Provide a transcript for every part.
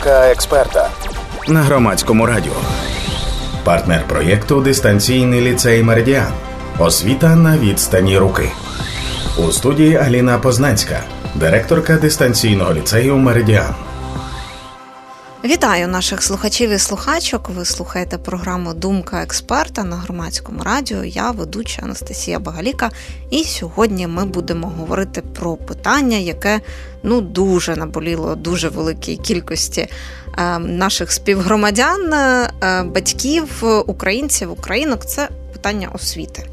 Думка експерта на громадському радіо. Партнер проєкту Дистанційний ліцей Меридіан. Освіта на відстані руки. У студії Аліна Познанська, директорка дистанційного ліцею Меридіан. Вітаю наших слухачів і слухачок. Ви слухаєте програму Думка експерта на громадському радіо. Я ведуча Анастасія Багаліка. І сьогодні ми будемо говорити про питання, яке ну дуже наболіло дуже великій кількості е, наших співгромадян, е, батьків, українців, українок. Це питання освіти.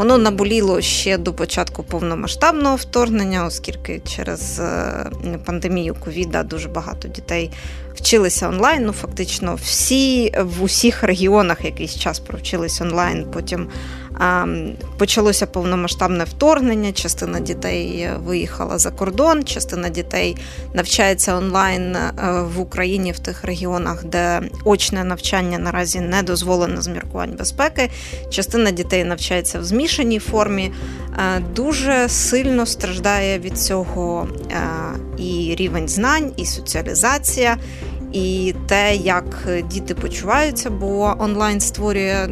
Воно наболіло ще до початку повномасштабного вторгнення, оскільки через е, пандемію ковіда дуже багато дітей вчилися онлайн. Ну, фактично, всі в усіх регіонах якийсь час провчились онлайн. Потім Почалося повномасштабне вторгнення. Частина дітей виїхала за кордон, частина дітей навчається онлайн е, в Україні в тих регіонах, де очне навчання наразі не дозволено з міркувань безпеки. Частина дітей навчається в змішаній формі. Е, дуже сильно страждає від цього е, і рівень знань, і соціалізація і те, як діти почуваються, бо онлайн створює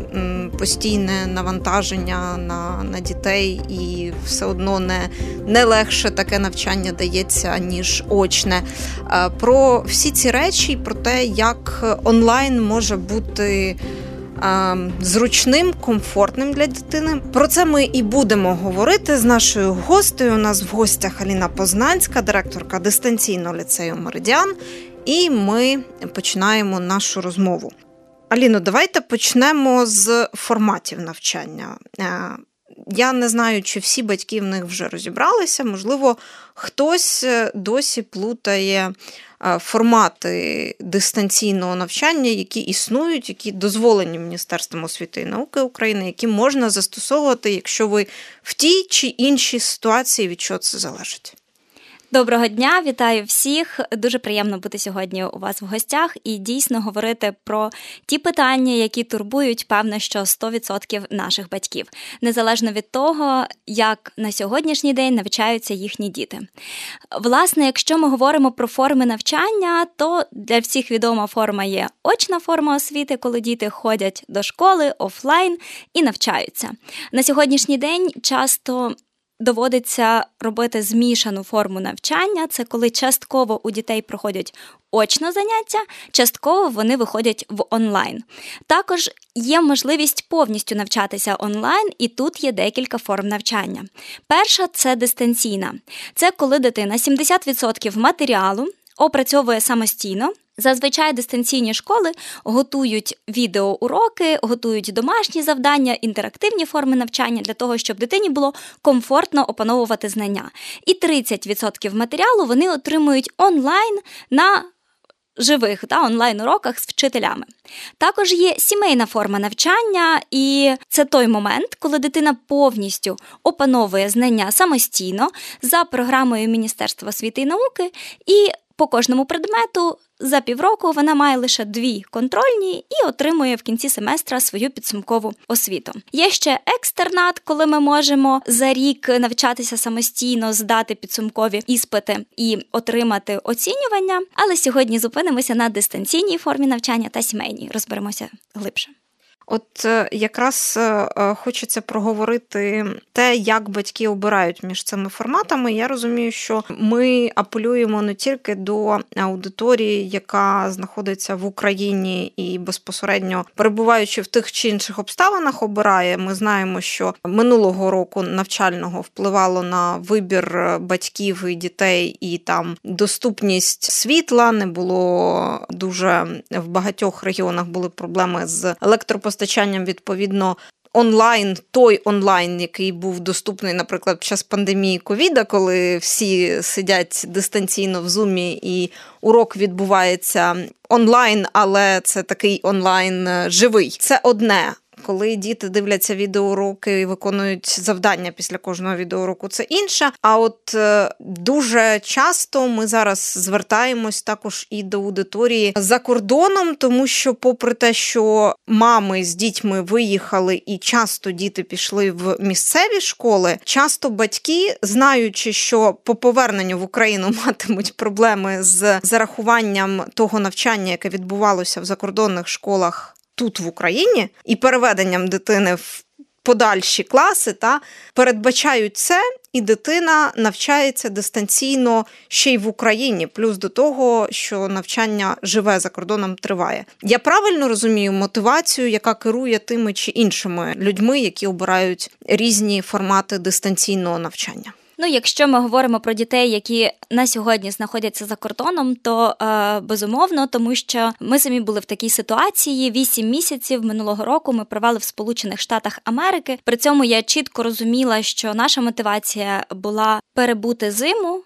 постійне навантаження на на дітей, і все одно не, не легше таке навчання дається, ніж очне. Про всі ці речі, про те, як онлайн може бути. Зручним, комфортним для дитини. Про це ми і будемо говорити з нашою гостею. У нас в гостях Аліна Познанська, директорка дистанційного ліцею Меридіан, і ми починаємо нашу розмову. Аліно, давайте почнемо з форматів навчання. Е, я не знаю, чи всі батьки в них вже розібралися. Можливо, хтось е, досі плутає формати дистанційного навчання, які існують, які дозволені Міністерством освіти і науки України, які можна застосовувати, якщо ви в тій чи іншій ситуації від чого це залежить. Доброго дня, вітаю всіх. Дуже приємно бути сьогодні у вас в гостях і дійсно говорити про ті питання, які турбують, певно, що 100% наших батьків, незалежно від того, як на сьогоднішній день навчаються їхні діти. Власне, якщо ми говоримо про форми навчання, то для всіх відома форма є очна форма освіти, коли діти ходять до школи офлайн і навчаються. На сьогоднішній день часто доводиться робити змішану форму навчання. Це коли частково у дітей проходять очно заняття, частково вони виходять в онлайн. Також є можливість повністю навчатися онлайн, і тут є декілька форм навчання. Перша це дистанційна. Це коли дитина 70% матеріалу опрацьовує самостійно. Зазвичай дистанційні школи готують відеоуроки, готують домашні завдання, інтерактивні форми навчання для того, щоб дитині було комфортно опановувати знання. І 30% матеріалу вони отримують онлайн на живих да, онлайн-уроках з вчителями. Також є сімейна форма навчання, і це той момент, коли дитина повністю опановує знання самостійно за програмою Міністерства освіти і науки і по кожному предмету за півроку вона має лише дві контрольні і отримує в кінці семестра свою підсумкову освіту. Є ще екстернат, коли ми можемо за рік навчатися самостійно, здати підсумкові іспити і отримати оцінювання. Але сьогодні зупинимося на дистанційній формі навчання та сімейній. Розберемося глибше. От е, якраз е, е, хочеться проговорити те, як батьки обирають між цими форматами. Я розумію, що ми апелюємо не тільки до аудиторії, яка знаходиться в Україні і безпосередньо перебуваючи в тих чи інших обставинах, обирає. Ми знаємо, що минулого року навчального впливало на вибір батьків і дітей, і там доступність світла не було дуже в багатьох регіонах були проблеми з електропостачанням постачанням відповідно. Онлайн, той онлайн, який був доступний, наприклад, під час пандемії ковіда, коли всі сидять дистанційно в зумі, і урок відбувається онлайн, але це такий онлайн е, живий. Це одне коли діти дивляться відеоуроки і виконують завдання після кожного відеоуроку, це інше. А от е, дуже часто ми зараз звертаємось також і до аудиторії за кордоном, тому що, попри те, що мами з дітьми виїхали і часто діти пішли в місцеві школи, часто батьки, знаючи, що по поверненню в Україну матимуть проблеми з зарахуванням того навчання, яке відбувалося в закордонних школах тут в Україні, і переведенням дитини в подальші класи, та передбачають це, і дитина навчається дистанційно ще й в Україні, плюс до того, що навчання живе за кордоном триває. Я правильно розумію мотивацію, яка керує тими чи іншими людьми, які обирають різні формати дистанційного навчання. Ну, якщо ми говоримо про дітей, які на сьогодні знаходяться за кордоном, то е, безумовно, тому що ми самі були в такій ситуації. Вісім місяців минулого року ми провели в Сполучених Штатах Америки. При цьому я чітко розуміла, що наша мотивація була перебути зиму.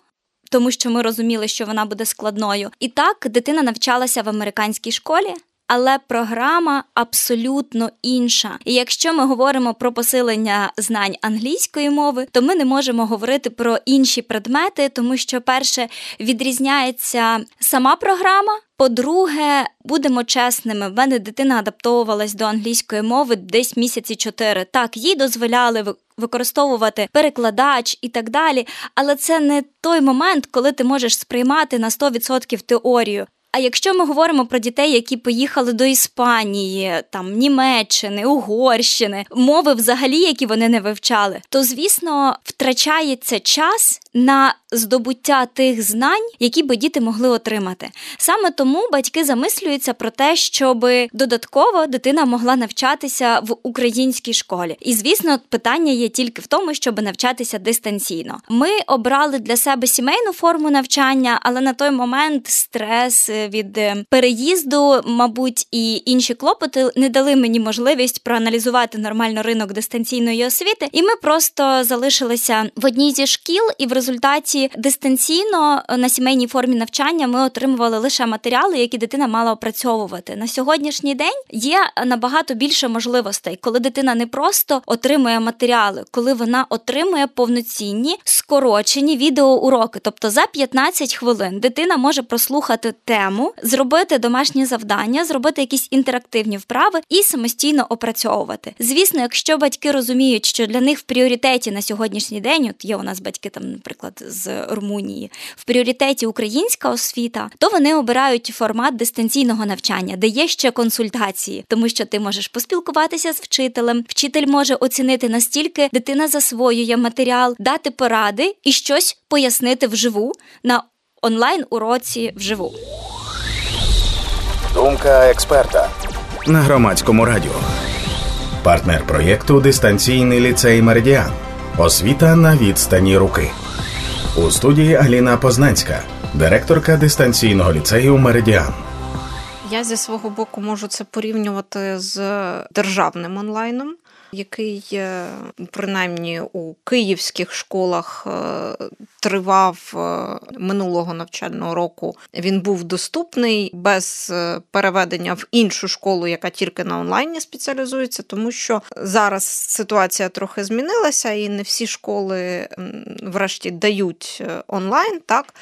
Тому що ми розуміли, що вона буде складною, і так дитина навчалася в американській школі але програма абсолютно інша. І якщо ми говоримо про посилення знань англійської мови, то ми не можемо говорити про інші предмети, тому що перше відрізняється сама програма. По-друге, будемо чесними, в мене дитина адаптовувалась до англійської мови десь місяці чотири. Так, їй дозволяли використовувати перекладач і так далі, але це не той момент, коли ти можеш сприймати на 100% теорію. А якщо ми говоримо про дітей, які поїхали до Іспанії, там Німеччини, Угорщини, мови взагалі, які вони не вивчали, то звісно втрачається час на здобуття тих знань, які би діти могли отримати. Саме тому батьки замислюються про те, щоб додатково дитина могла навчатися в українській школі. І звісно, питання є тільки в тому, щоб навчатися дистанційно. Ми обрали для себе сімейну форму навчання, але на той момент стрес від переїзду, мабуть, і інші клопоти не дали мені можливість проаналізувати нормально ринок дистанційної освіти, і ми просто залишилися в одній зі шкіл і в результаті дистанційно на сімейній формі навчання ми отримували лише матеріали, які дитина мала опрацьовувати. На сьогоднішній день є набагато більше можливостей, коли дитина не просто отримує матеріали, коли вона отримує повноцінні скорочені відеоуроки. Тобто за 15 хвилин дитина може прослухати тему, зробити домашні завдання, зробити якісь інтерактивні вправи і самостійно опрацьовувати. Звісно, якщо батьки розуміють, що для них в пріоритеті на сьогоднішній день, от є у нас батьки там, наприклад, з Румунії, в пріоритеті українська освіта, то вони обирають формат дистанційного навчання, де є ще консультації, тому що ти можеш поспілкуватися з вчителем, вчитель може оцінити настільки дитина засвоює матеріал, дати поради і щось пояснити вживу на онлайн уроці вживу. Думка експерта на громадському радіо. Партнер проєкту Дистанційний ліцей Меридіан. Освіта на відстані руки. У студії Аліна Познанська, директорка дистанційного ліцею Меридіан. Я зі свого боку можу це порівнювати з державним онлайном який е, принаймні у київських школах е, тривав е, минулого навчального року. Він був доступний без переведення в іншу школу, яка тільки на онлайні спеціалізується, тому що зараз ситуація трохи змінилася, і не всі школи, врешті, дають онлайн. так.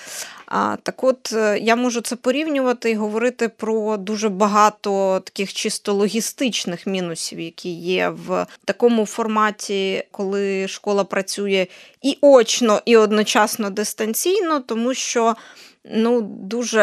Так от е, я можу це порівнювати і говорити про дуже багато таких чисто логістичних мінусів, які є в такому форматі, коли школа працює і очно, і одночасно дистанційно, тому що. Ну, дуже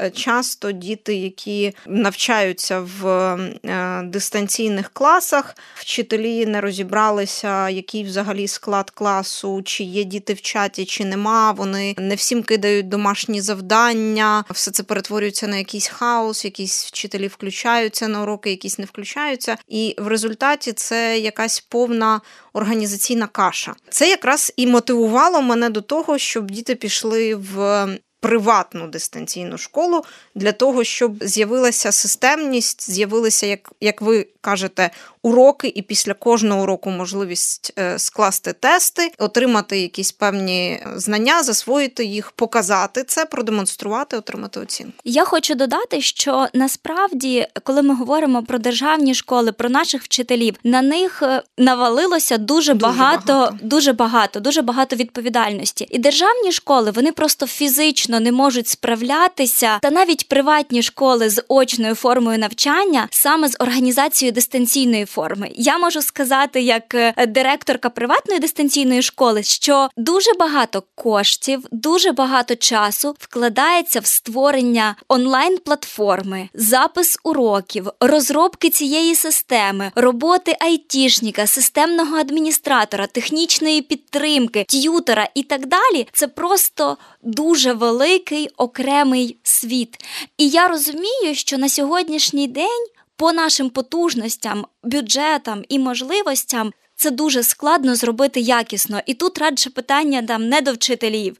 е, часто діти, які навчаються в е, дистанційних класах, вчителі не розібралися, який взагалі склад класу, чи є діти в чаті, чи нема. Вони не всім кидають домашні завдання, все це перетворюється на якийсь хаос, якісь вчителі включаються на уроки, якісь не включаються. І в результаті це якась повна організаційна каша. Це якраз і мотивувало мене до того, щоб діти пішли в приватну дистанційну школу для того, щоб з'явилася системність, з'явилися, як як ви кажете, уроки, і після кожного уроку можливість е, скласти тести, отримати якісь певні знання, засвоїти їх, показати це, продемонструвати, отримати оцінку. Я хочу додати, що насправді, коли ми говоримо про державні школи, про наших вчителів, на них е, навалилося дуже, дуже багато, багато, дуже багато, дуже багато відповідальності. І державні школи вони просто фізично не можуть справлятися, та навіть приватні школи з очною формою навчання саме з організацією дистанційної форми. Я можу сказати, як е, директорка приватної дистанційної школи, що дуже багато коштів, дуже багато часу вкладається в створення онлайн-платформи, запис уроків, розробки цієї системи, роботи айтішника, системного адміністратора, технічної підтримки, т'ютера і так далі. Це просто дуже великий окремий світ. І я розумію, що на сьогоднішній день по нашим потужностям, бюджетам і можливостям це дуже складно зробити якісно. І тут радше питання там не до вчителів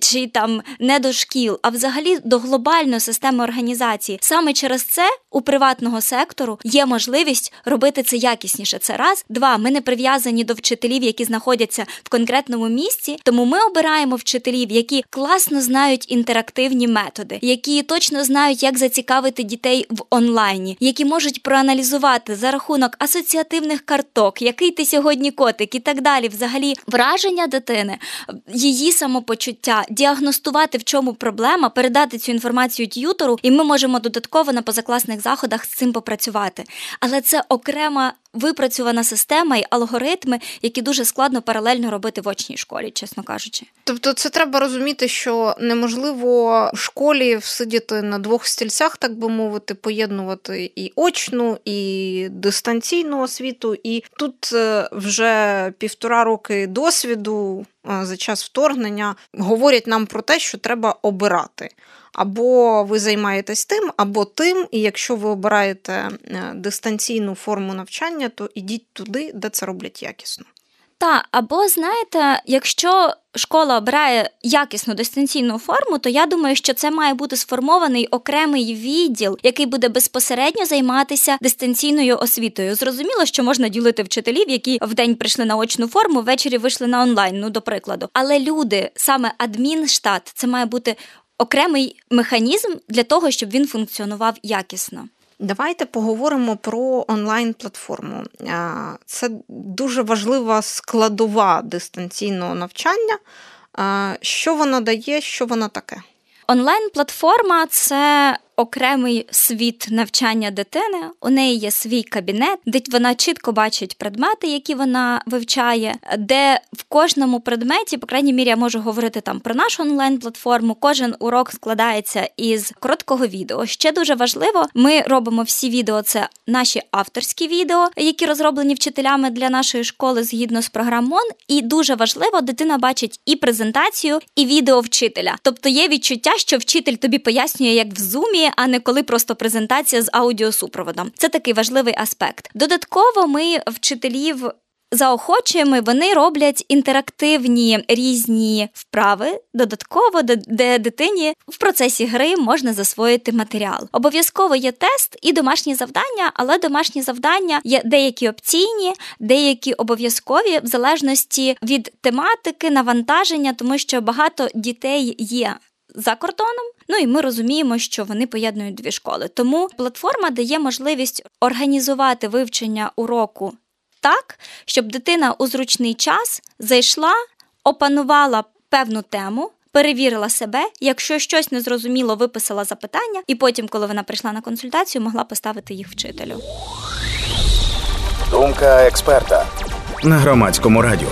чи там не до шкіл, а взагалі до глобальної системи організації. Саме через це у приватного сектору є можливість робити це якісніше. Це раз, два. Ми не прив'язані до вчителів, які знаходяться в конкретному місці. Тому ми обираємо вчителів, які класно знають інтерактивні методи, які точно знають, як зацікавити дітей в онлайні, які можуть проаналізувати за рахунок асоціативних карток, який ти сьогодні котик і так далі. Взагалі, враження дитини, її самопочуття, діагностувати в чому проблема, передати цю інформацію т'ютору, і ми можемо додатково на позакласних заходах з цим попрацювати. Але це окрема випрацьована система і алгоритми, які дуже складно паралельно робити в очній школі, чесно кажучи. Тобто, це треба розуміти, що неможливо в школі сидіти на двох стільцях, так би мовити, поєднувати і очну, і дистанційну освіту. І тут е, вже півтора роки досвіду за час вторгнення говорять нам про те, що треба обирати. Або ви займаєтесь тим, або тим, і якщо ви обираєте е, дистанційну форму навчання, то ідіть туди, де це роблять якісно. Та, або знаєте, якщо школа обирає якісну дистанційну форму, то я думаю, що це має бути сформований окремий відділ, який буде безпосередньо займатися дистанційною освітою. Зрозуміло, що можна ділити вчителів, які в день прийшли на очну форму, ввечері вийшли на онлайн, ну до прикладу. Але люди, саме адмінштат, це має бути окремий механізм для того, щоб він функціонував якісно. Давайте поговоримо про онлайн-платформу. Це дуже важлива складова дистанційного навчання. Що вона дає, що вона таке? Онлайн-платформа це окремий світ навчання дитини. У неї є свій кабінет, де вона чітко бачить предмети, які вона вивчає, де в кожному предметі, по крайній мірі, я можу говорити там про нашу онлайн-платформу. Кожен урок складається із короткого відео. Ще дуже важливо, ми робимо всі відео. Це наші авторські відео, які розроблені вчителями для нашої школи згідно з програмон. І дуже важливо, дитина бачить і презентацію, і відео вчителя. Тобто є відчуття, що вчитель тобі пояснює, як в зумі а не коли просто презентація з аудіосупроводом. Це такий важливий аспект. Додатково ми вчителів. Заохочуємо, вони роблять інтерактивні різні вправи додатково, де дитині в процесі гри можна засвоїти матеріал. Обов'язково є тест і домашні завдання, але домашні завдання є деякі опційні, деякі обов'язкові в залежності від тематики, навантаження, тому що багато дітей є за кордоном. Ну і ми розуміємо, що вони поєднують дві школи. Тому платформа дає можливість організувати вивчення уроку так, щоб дитина у зручний час зайшла, опанувала певну тему. Перевірила себе, якщо щось незрозуміло, виписала запитання, і потім, коли вона прийшла на консультацію, могла поставити їх вчителю. Думка експерта на громадському радіо,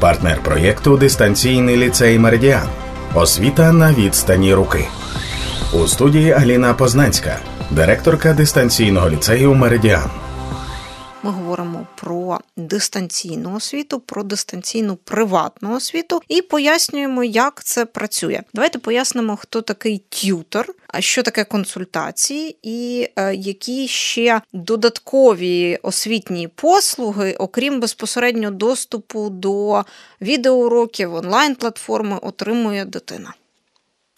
партнер проєкту Дистанційний ліцей Меридіан. Освіта на відстані руки у студії Аліна Познанська, директорка дистанційного ліцею Меридіан. Ми говоримо про дистанційну освіту, про дистанційну приватну освіту і пояснюємо, як це працює. Давайте пояснимо, хто такий т'ютор, що таке консультації, і е, які ще додаткові освітні послуги, окрім безпосередньо доступу до відеоуроків онлайн-платформи, отримує дитина.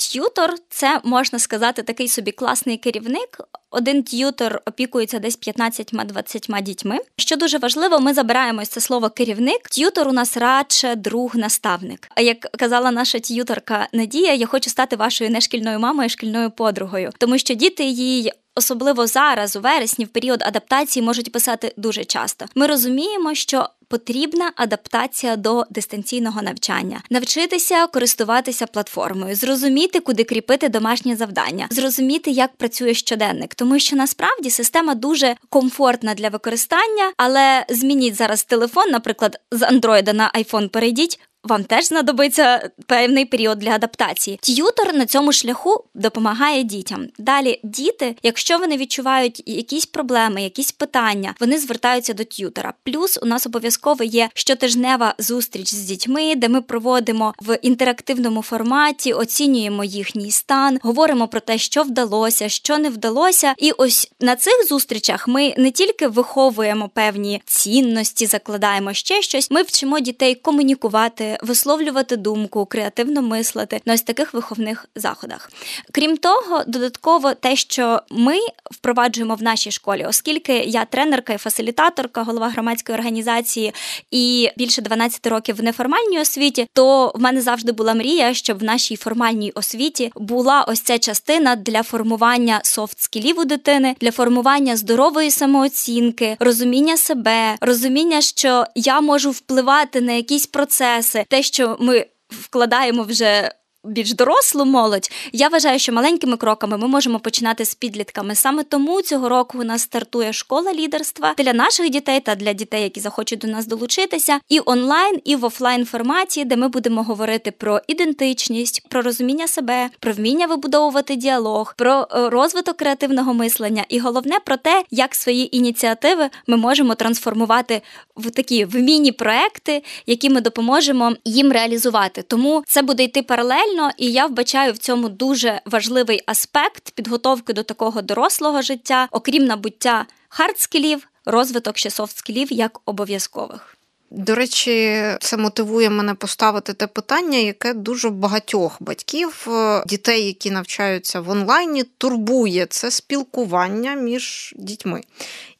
Т'ютор це можна сказати такий собі класний керівник. Один т'ютор опікується десь 15-20 дітьми. Що дуже важливо, ми забираємо це слово керівник. Т'ютор у нас радше друг, наставник. А як казала наша т'юторка Надія, я хочу стати вашою нешкільною мамою, шкільною подругою, тому що діти їй особливо зараз, у вересні, в період адаптації, можуть писати дуже часто. Ми розуміємо, що потрібна адаптація до дистанційного навчання, навчитися користуватися платформою, зрозуміти, куди кріпити домашнє завдання, зрозуміти, як працює щоденник, тому що насправді система дуже комфортна для використання, але змініть зараз телефон, наприклад, з Android на iPhone перейдіть. Вам теж знадобиться певний період для адаптації. Т'ютор на цьому шляху допомагає дітям. Далі діти, якщо вони відчувають якісь проблеми, якісь питання, вони звертаються до т'ютора. Плюс у нас обов'язково є щотижнева зустріч з дітьми, де ми проводимо в інтерактивному форматі, оцінюємо їхній стан, говоримо про те, що вдалося, що не вдалося. І ось на цих зустрічах ми не тільки виховуємо певні цінності, закладаємо ще щось. Ми вчимо дітей комунікувати висловлювати думку, креативно мислити на ось таких виховних заходах. Крім того, додатково те, що ми впроваджуємо в нашій школі, оскільки я тренерка і фасилітаторка, голова громадської організації і більше 12 років в неформальній освіті, то в мене завжди була мрія, щоб в нашій формальній освіті була ось ця частина для формування софт-скілів у дитини, для формування здорової самооцінки, розуміння себе, розуміння, що я можу впливати на якісь процеси те, що ми вкладаємо вже більш дорослу молодь, я вважаю, що маленькими кроками ми можемо починати з підлітками. Саме тому цього року у нас стартує школа лідерства для наших дітей та для дітей, які захочуть до нас долучитися, і онлайн, і в офлайн форматі, де ми будемо говорити про ідентичність, про розуміння себе, про вміння вибудовувати діалог, про е, розвиток креативного мислення, і головне про те, як свої ініціативи ми можемо трансформувати в такі в міні-проекти, які ми допоможемо їм реалізувати. Тому це буде йти паралельно правильно, і я вбачаю в цьому дуже важливий аспект підготовки до такого дорослого життя, окрім набуття хард-скілів, розвиток ще софт-скілів як обов'язкових. До речі, це мотивує мене поставити те питання, яке дуже багатьох батьків, е, дітей, які навчаються в онлайні, турбує це спілкування між дітьми.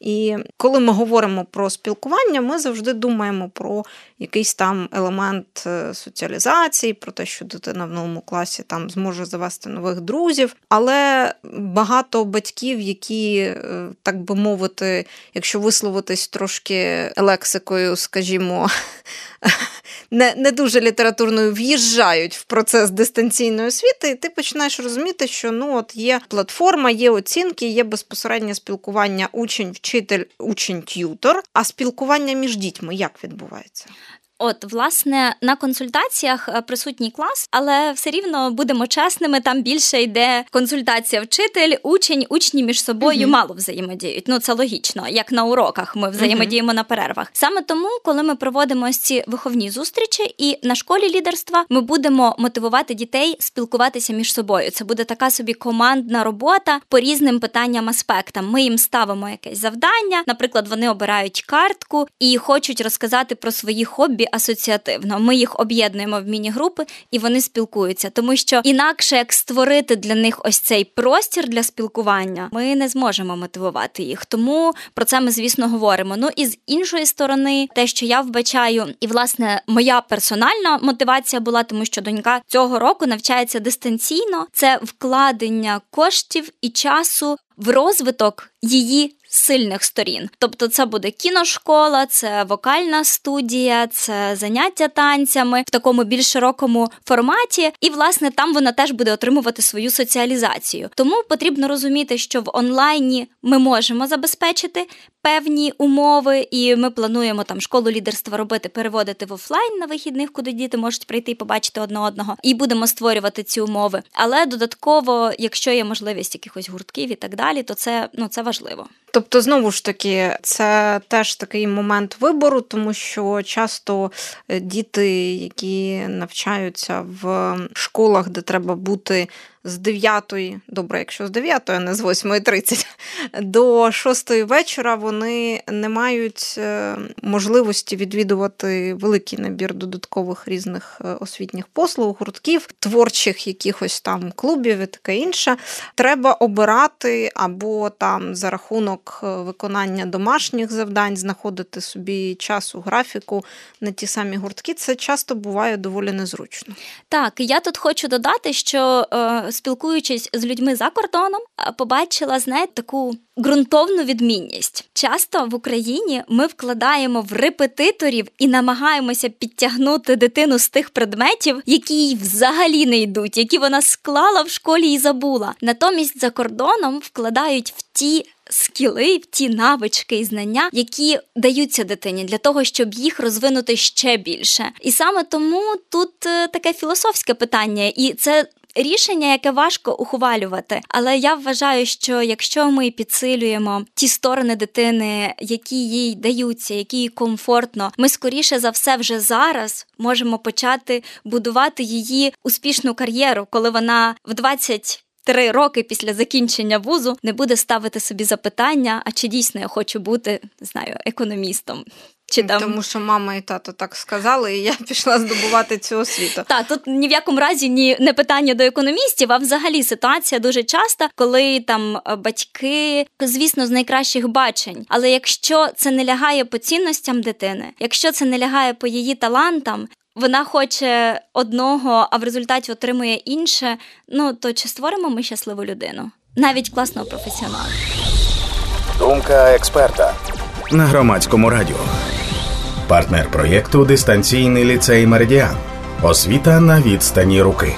І коли ми говоримо про спілкування, ми завжди думаємо про якийсь там елемент е, соціалізації, про те, що дитина в новому класі там зможе завести нових друзів. Але багато батьків, які, е, так би мовити, якщо висловитись трошки лексикою, скажімо, не не дуже літературною в'їжджають в процес дистанційної освіти, і ти починаєш розуміти, що ну от є платформа, є оцінки, є безпосереднє спілкування учень, вчитель, учень, т'ютор, а спілкування між дітьми як відбувається? От, власне, на консультаціях е, присутній клас, але все рівно будемо чесними. Там більше йде консультація вчитель, учень, учні між собою uh мало взаємодіють. Ну це логічно, як на уроках ми взаємодіємо uh на перервах. Саме тому, коли ми проводимо ось ці виховні зустрічі, і на школі лідерства ми будемо мотивувати дітей спілкуватися між собою. Це буде така собі командна робота по різним питанням, аспектам. Ми їм ставимо якесь завдання. Наприклад, вони обирають картку і хочуть розказати про свої хобі асоціативно. Ми їх об'єднуємо в міні-групи і вони спілкуються, тому що інакше як створити для них ось цей простір для спілкування, ми не зможемо мотивувати їх. Тому про це ми, звісно, говоримо. Ну і з іншої сторони, те, що я вбачаю, і власне моя персональна мотивація була, тому що донька цього року навчається дистанційно, це вкладення коштів і часу в розвиток її сильних сторін. Тобто, це буде кіношкола, це вокальна студія, це заняття танцями в такому більш широкому форматі, і власне там вона теж буде отримувати свою соціалізацію. Тому потрібно розуміти, що в онлайні ми можемо забезпечити певні умови, і ми плануємо там школу лідерства робити, переводити в офлайн на вихідних, куди діти можуть прийти і побачити одне одного, і будемо створювати ці умови. Але додатково, якщо є можливість якихось гуртків і так далі, то це ну це важливо. Тобто, знову ж таки, це теж такий момент вибору, тому що часто е, діти, які навчаються в школах, де треба бути з 9, добре, якщо з 9, а не з 8.30, до 6 вечора, вони не мають е, можливості відвідувати великий набір додаткових різних е, освітніх послуг, гуртків, творчих якихось там клубів і таке інше. Треба обирати або там за рахунок виконання домашніх завдань знаходити собі час у графіку на ті самі гуртки. Це часто буває доволі незручно. Так, я тут хочу додати, що спілкуючись з людьми за кордоном, побачила знаєте, таку ґрунтовну відмінність. Часто в Україні ми вкладаємо в репетиторів і намагаємося підтягнути дитину з тих предметів, які їй взагалі не йдуть, які вона склала в школі і забула. Натомість за кордоном вкладають в ті. Скіли, ті навички і знання, які даються дитині для того, щоб їх розвинути ще більше, і саме тому тут е, таке філософське питання, і це рішення, яке важко ухвалювати. Але я вважаю, що якщо ми підсилюємо ті сторони дитини, які їй даються, які їй комфортно, ми скоріше за все вже зараз можемо почати будувати її успішну кар'єру, коли вона в 20 Три роки після закінчення вузу не буде ставити собі запитання, а чи дійсно я хочу бути не знаю економістом. Чи там... Тому що мама і тато так сказали, і я пішла здобувати цю освіту. Так, тут ні в якому разі ні не питання до економістів, а взагалі ситуація дуже часта, коли там е, батьки, звісно, з найкращих бачень. Але якщо це не лягає по цінностям дитини, якщо це не лягає по її талантам. Вона хоче одного, а в результаті отримує інше. Ну то чи створимо ми щасливу людину? Навіть класного професіонала. Думка експерта на громадському радіо. Партнер проєкту Дистанційний ліцей Меридіан. Освіта на відстані руки.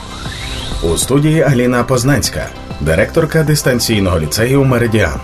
У студії Аліна Познанська, директорка дистанційного ліцею Меридіан.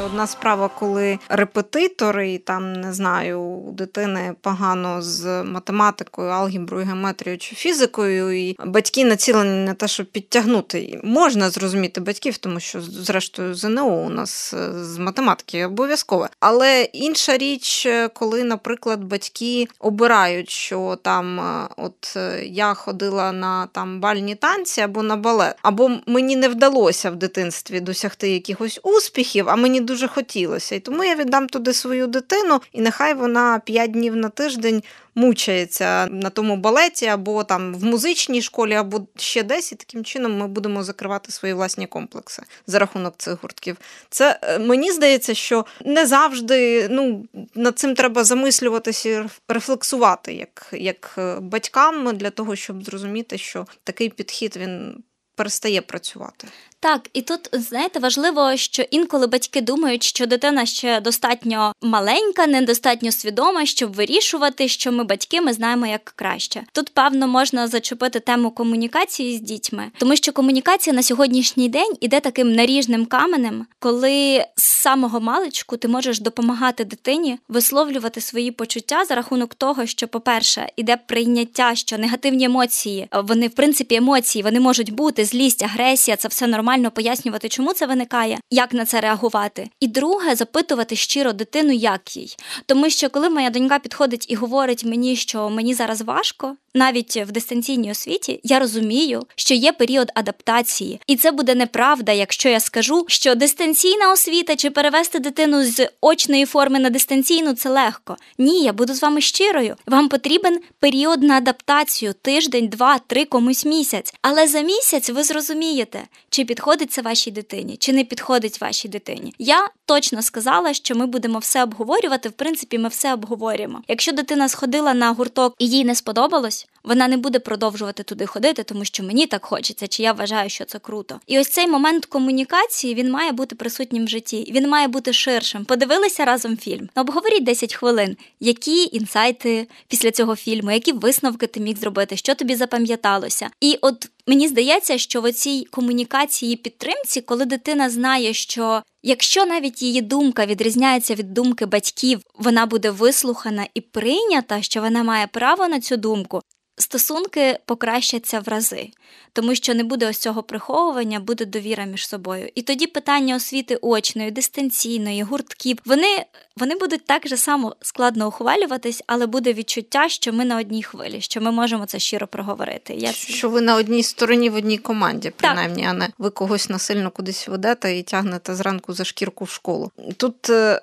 Це одна справа, коли репетитори, там не знаю, у дитини погано з математикою, алгеброю, геометрією чи фізикою, і батьки націлені на те, щоб підтягнути. Можна зрозуміти батьків, тому що, зрештою, ЗНО у нас е, з математики обов'язкове. Але інша річ, е, коли, наприклад, батьки обирають, що там е, от я ходила на там бальні танці або на балет, або мені не вдалося в дитинстві досягти якихось успіхів, а мені дуже хотілося. І тому я віддам туди свою дитину, і нехай вона п'ять днів на тиждень мучається на тому балеті, або там в музичній школі, або ще десь. І таким чином ми будемо закривати свої власні комплекси за рахунок цих гуртків. Це е, мені здається, що не завжди ну, над цим треба замислюватися і рефлексувати як, як е, батькам для того, щоб зрозуміти, що такий підхід він перестає працювати. Так, і тут знаєте, важливо, що інколи батьки думають, що дитина ще достатньо маленька, недостатньо свідома, щоб вирішувати, що ми батьки, ми знаємо як краще. Тут певно можна зачепити тему комунікації з дітьми, тому що комунікація на сьогоднішній день іде таким наріжним каменем, коли з самого маличку ти можеш допомагати дитині висловлювати свої почуття за рахунок того, що, по-перше, іде прийняття, що негативні емоції, вони в принципі емоції, вони можуть бути злість, агресія, це все нормально нормально пояснювати, чому це виникає, як на це реагувати. І друге, запитувати щиро дитину, як їй. Тому що коли моя донька підходить і говорить мені, що мені зараз важко, навіть в дистанційній освіті, я розумію, що є період адаптації, і це буде неправда, якщо я скажу, що дистанційна освіта чи перевести дитину з очної форми на дистанційну це легко. Ні, я буду з вами щирою. Вам потрібен період на адаптацію тиждень, два, три комусь місяць. Але за місяць ви зрозумієте, чи підходить це вашій дитині, чи не підходить вашій дитині. Я точно сказала, що ми будемо все обговорювати. В принципі, ми все обговорюємо. Якщо дитина сходила на гурток і їй не сподобалось, вона не буде продовжувати туди ходити, тому що мені так хочеться, чи я вважаю, що це круто. І ось цей момент комунікації він має бути присутнім в житті, він має бути ширшим. Подивилися разом фільм. Обговоріть 10 хвилин, які інсайти після цього фільму, які висновки ти міг зробити, що тобі запам'яталося. І от мені здається, що в цій комунікації підтримці, коли дитина знає, що Якщо навіть її думка відрізняється від думки батьків, вона буде вислухана і прийнята, що вона має право на цю думку. Стосунки покращаться в рази, тому що не буде ось цього приховування, буде довіра між собою. І тоді питання освіти очної, дистанційної, гуртків, вони вони будуть так же само складно ухвалюватись, але буде відчуття, що ми на одній хвилі, що ми можемо це щиро проговорити. Я... Що ви на одній стороні в одній команді, принаймні, так. а не ви когось насильно кудись ведете і тягнете зранку за шкірку в школу. Тут е,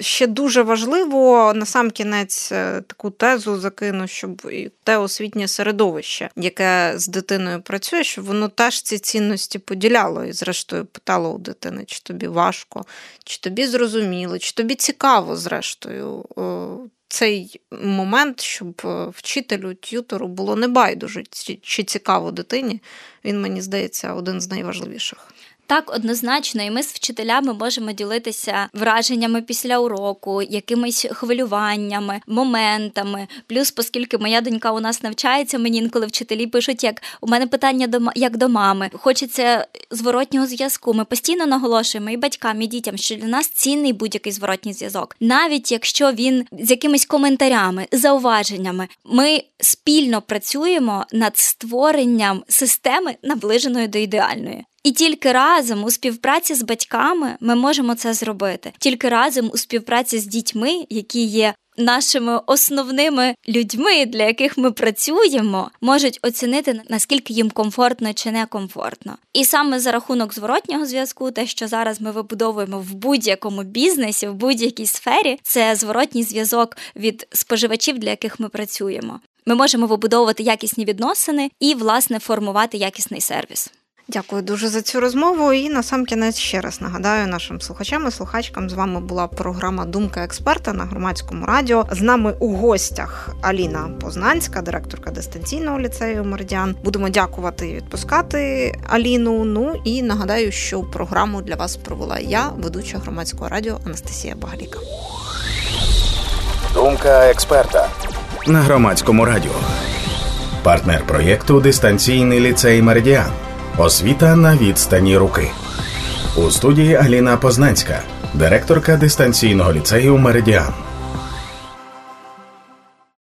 ще дуже важливо на сам кінець е, таку тезу закину, щоб те освітнє середовище, яке з дитиною працює, щоб воно теж ці цінності поділяло і, зрештою, питало у дитини, чи тобі важко, чи тобі зрозуміло, чи тобі цікаво, зрештою. Цей момент, щоб е, вчителю, т'ютору було небайдуже, чи цікаво дитині, він мені здається один з найважливіших. Так, однозначно, і ми з вчителями можемо ділитися враженнями після уроку, якимись хвилюваннями, моментами. Плюс, оскільки моя донька у нас навчається, мені інколи вчителі пишуть, як у мене питання до як до мами. Хочеться зворотнього зв'язку. Ми постійно наголошуємо і батькам, і дітям, що для нас цінний будь-який зворотній зв'язок, навіть якщо він з якимись коментарями, зауваженнями, ми спільно працюємо над створенням системи наближеної до ідеальної. І тільки разом у співпраці з батьками ми можемо це зробити. Тільки разом у співпраці з дітьми, які є нашими основними людьми, для яких ми працюємо, можуть оцінити наскільки їм комфортно чи некомфортно. І саме за рахунок зворотнього зв'язку, те, що зараз ми вибудовуємо в будь-якому бізнесі, в будь-якій сфері, це зворотній зв'язок від споживачів, для яких ми працюємо. Ми можемо вибудовувати якісні відносини і, власне, формувати якісний сервіс. Дякую дуже за цю розмову. І на сам кінець ще раз нагадаю нашим слухачам і слухачкам. З вами була програма Думка експерта на громадському радіо. З нами у гостях Аліна Познанська, директорка дистанційного ліцею Меридіан. Будемо дякувати і відпускати Аліну. Ну і нагадаю, що програму для вас провела я, ведуча громадського радіо Анастасія Багаліка. Думка експерта на громадському радіо. Партнер проєкту Дистанційний ліцей Меридіан. Освіта на відстані руки у студії Аліна Познанська, директорка дистанційного ліцею Меридіан.